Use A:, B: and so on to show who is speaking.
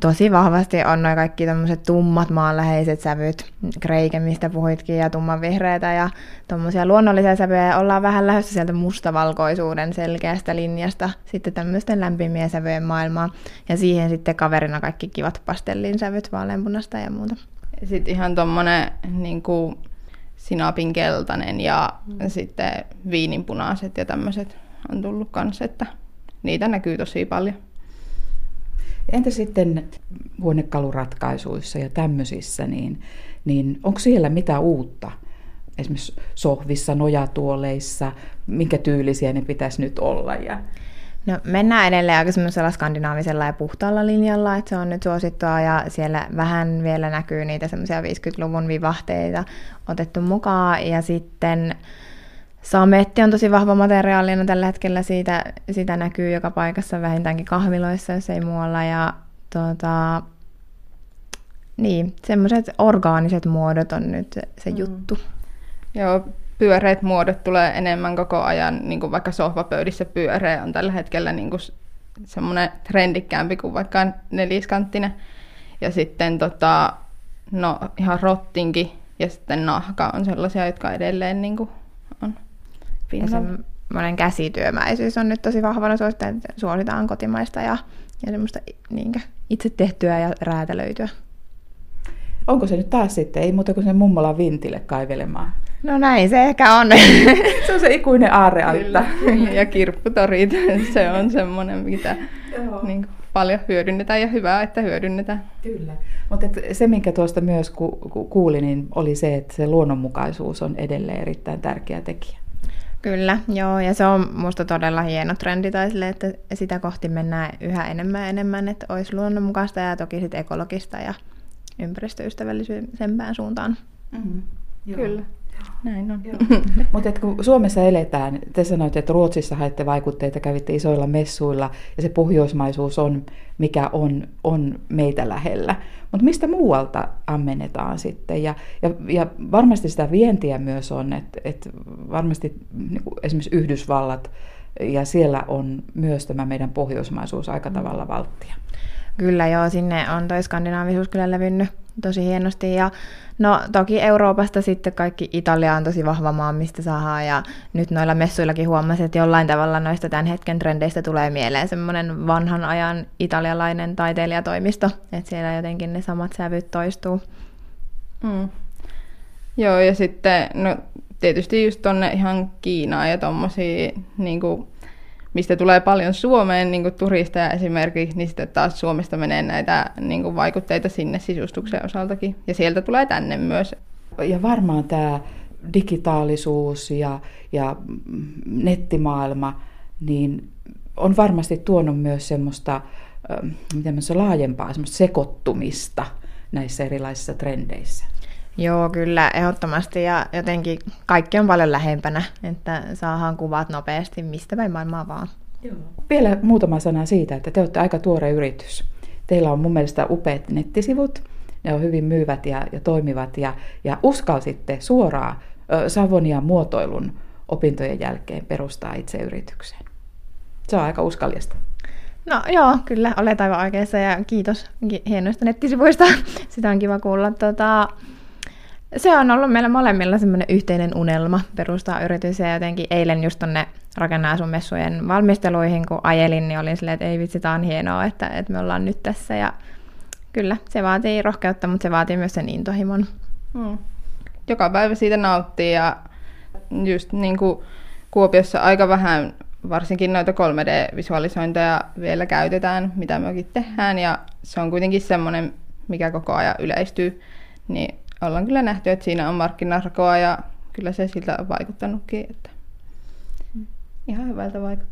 A: tosi vahvasti on noin kaikki tämmöiset tummat maanläheiset sävyt, kreike, mistä puhuitkin, ja tummanvihreitä ja tuommoisia luonnollisia sävyjä. Ollaan vähän lähdössä sieltä mustavalkoisuuden selkeästä linjasta sitten tämmöisten lämpimien sävyjen maailmaa. Ja siihen sitten kaverina kaikki kivat pastellin sävyt, vaaleanpunasta ja muuta.
B: Sitten ihan tuommoinen niin sinapin keltainen ja mm. sitten viininpunaiset ja tämmöiset on tullut kanssa, että niitä näkyy tosi paljon.
C: Entä sitten huonekaluratkaisuissa ja tämmöisissä, niin, niin onko siellä mitä uutta? Esimerkiksi sohvissa, nojatuoleissa, minkä tyylisiä ne pitäisi nyt olla? Ja...
A: No, mennään edelleen aika semmoisella skandinaavisella ja puhtaalla linjalla, että se on nyt suosittua ja siellä vähän vielä näkyy niitä semmoisia 50-luvun vivahteita otettu mukaan ja sitten Sametti on tosi vahva materiaalina tällä hetkellä, siitä, sitä näkyy joka paikassa vähintäänkin kahviloissa, jos ei muualla. Ja tuota, niin, semmoiset orgaaniset muodot on nyt se mm. juttu.
B: Joo, pyöreät muodot tulee enemmän koko ajan, niin kuin vaikka sohvapöydissä pyöreä on tällä hetkellä niin kuin semmoinen trendikkäämpi kuin vaikka neliskanttinen. Ja sitten tota, no, ihan rottinki ja sitten nahka on sellaisia, jotka edelleen niin kuin on
A: pinnalla. Ja semmoinen käsityömäisyys on nyt tosi vahvana suositaan, että suositaan kotimaista ja, ja semmoista niinkö, itse tehtyä ja räätälöityä.
C: Onko se nyt taas sitten, ei muuta kuin sen mummola vintille kaivelemaan?
A: No näin se ehkä on.
C: se on se ikuinen aarrealtta.
B: ja kirpputorit, se on semmoinen, mitä niin kuin, paljon hyödynnetään ja hyvää, että hyödynnetään.
C: Kyllä. Mutta se, minkä tuosta myös ku, ku, kuulin, niin oli se, että se luonnonmukaisuus on edelleen erittäin tärkeä tekijä.
A: Kyllä, joo, ja se on musta todella hieno trendi, tai sille, että sitä kohti mennään yhä enemmän ja enemmän, että olisi luonnonmukaista ja toki sitten ekologista ja ympäristöystävällisempään suuntaan.
B: Mm-hmm. Kyllä. Näin on.
C: Mutta kun Suomessa eletään, te sanoitte, että Ruotsissa haitte vaikutteita, kävitte isoilla messuilla ja se pohjoismaisuus on, mikä on, on meitä lähellä. Mutta mistä muualta ammennetaan sitten? Ja, ja, ja varmasti sitä vientiä myös on, että et varmasti niin esimerkiksi Yhdysvallat ja siellä on myös tämä meidän pohjoismaisuus aika tavalla valttia.
A: Kyllä joo, sinne on toi skandinaavisuus kyllä levinnyt tosi hienosti. Ja no toki Euroopasta sitten kaikki Italia on tosi vahva maa, mistä saadaan. Ja nyt noilla messuillakin huomasin, että jollain tavalla noista tämän hetken trendeistä tulee mieleen semmoinen vanhan ajan italialainen taiteilijatoimisto. Että siellä jotenkin ne samat sävyt toistuu.
B: Mm. Joo, ja sitten no, tietysti just tonne ihan Kiinaan ja tommosia niin kuin mistä tulee paljon Suomeen niin kuin turisteja esimerkiksi, niin sitten taas Suomesta menee näitä niin kuin vaikutteita sinne sisustuksen osaltakin. Ja sieltä tulee tänne myös.
C: Ja varmaan tämä digitaalisuus ja, ja nettimaailma, niin on varmasti tuonut myös semmoista miten se laajempaa semmoista sekoittumista näissä erilaisissa trendeissä.
A: Joo, kyllä, ehdottomasti. Ja jotenkin kaikki on paljon lähempänä, että saadaan kuvat nopeasti mistä päin maailmaa vaan.
C: Joo. Vielä muutama sana siitä, että te olette aika tuore yritys. Teillä on mun mielestä upeat nettisivut, ne on hyvin myyvät ja, ja toimivat, ja, ja uskalsitte suoraan ö, Savonia muotoilun opintojen jälkeen perustaa itse yritykseen. Se on aika uskallista.
A: No joo, kyllä, olet aivan oikeassa ja kiitos hienoista nettisivuista. Sitä on kiva kuulla. Tota, se on ollut meillä molemmilla semmoinen yhteinen unelma perustaa yritys ja jotenkin eilen just tonne rakenneasumessujen valmisteluihin, kun ajelin, niin olin silleen, että ei vitsi, tämä on hienoa, että, että me ollaan nyt tässä ja kyllä, se vaatii rohkeutta, mutta se vaatii myös sen intohimon. Hmm.
B: Joka päivä siitä nauttii ja just niin kuin Kuopiossa aika vähän varsinkin noita 3D-visualisointeja vielä käytetään, mitä mekin tehdään, ja se on kuitenkin semmoinen, mikä koko ajan yleistyy, niin ollaan kyllä nähty, että siinä on markkinarkoa ja kyllä se siltä on vaikuttanutkin, että ihan hyvältä vaikuttaa.